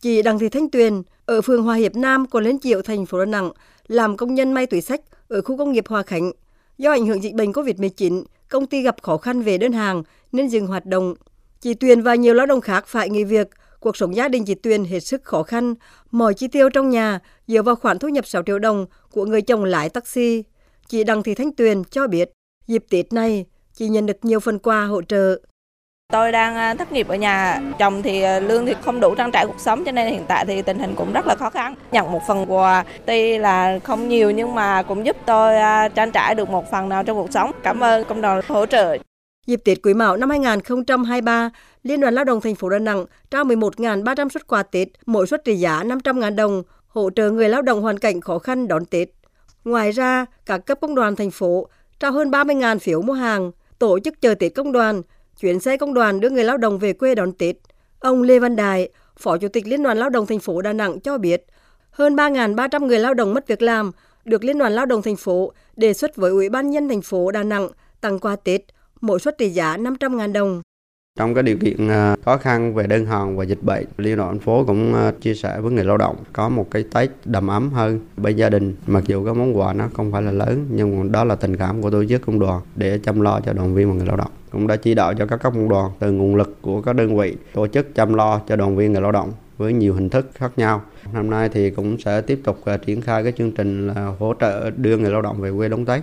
Chị Đặng Thị Thanh Tuyền ở phường Hòa Hiệp Nam, quận Liên Chiểu, thành phố Đà Nẵng làm công nhân may túi sách ở khu công nghiệp Hòa Khánh. Do ảnh hưởng dịch bệnh COVID-19, công ty gặp khó khăn về đơn hàng nên dừng hoạt động. Chị Tuyền và nhiều lao động khác phải nghỉ việc. Cuộc sống gia đình chị Tuyền hết sức khó khăn. Mọi chi tiêu trong nhà dựa vào khoản thu nhập 6 triệu đồng của người chồng lái taxi. Chị Đặng Thị Thanh Tuyền cho biết, dịp Tết này, chị nhận được nhiều phần quà hỗ trợ. Tôi đang à, thất nghiệp ở nhà, chồng thì à, lương thì không đủ trang trải cuộc sống cho nên hiện tại thì tình hình cũng rất là khó khăn. Nhận một phần quà tuy là không nhiều nhưng mà cũng giúp tôi à, trang trải được một phần nào trong cuộc sống. Cảm ơn công đoàn hỗ trợ. Dịp Tết Quý Mão năm 2023, Liên đoàn Lao động thành phố Đà Nẵng trao 11.300 suất quà Tết, mỗi suất trị giá 500.000 đồng, hỗ trợ người lao động hoàn cảnh khó khăn đón Tết. Ngoài ra, các cấp công đoàn thành phố trao hơn 30.000 phiếu mua hàng, tổ chức chờ Tết công đoàn, chuyến xe công đoàn đưa người lao động về quê đón Tết. Ông Lê Văn Đài, Phó Chủ tịch Liên đoàn Lao động thành phố Đà Nẵng cho biết, hơn 3.300 người lao động mất việc làm được Liên đoàn Lao động thành phố đề xuất với Ủy ban nhân thành phố Đà Nẵng tặng quà Tết, mỗi suất trị giá 500.000 đồng. Trong cái điều kiện à, khó khăn về đơn hàng và dịch bệnh, Liên đoàn thành phố cũng à, chia sẻ với người lao động có một cái Tết đầm ấm hơn bên gia đình. Mặc dù cái món quà nó không phải là lớn nhưng đó là tình cảm của tổ chức công đoàn để chăm lo cho đoàn viên và người lao động. Cũng đã chỉ đạo cho các cấp công đoàn từ nguồn lực của các đơn vị tổ chức chăm lo cho đoàn viên người lao động với nhiều hình thức khác nhau. Năm nay thì cũng sẽ tiếp tục à, triển khai cái chương trình là hỗ trợ đưa người lao động về quê đón Tết.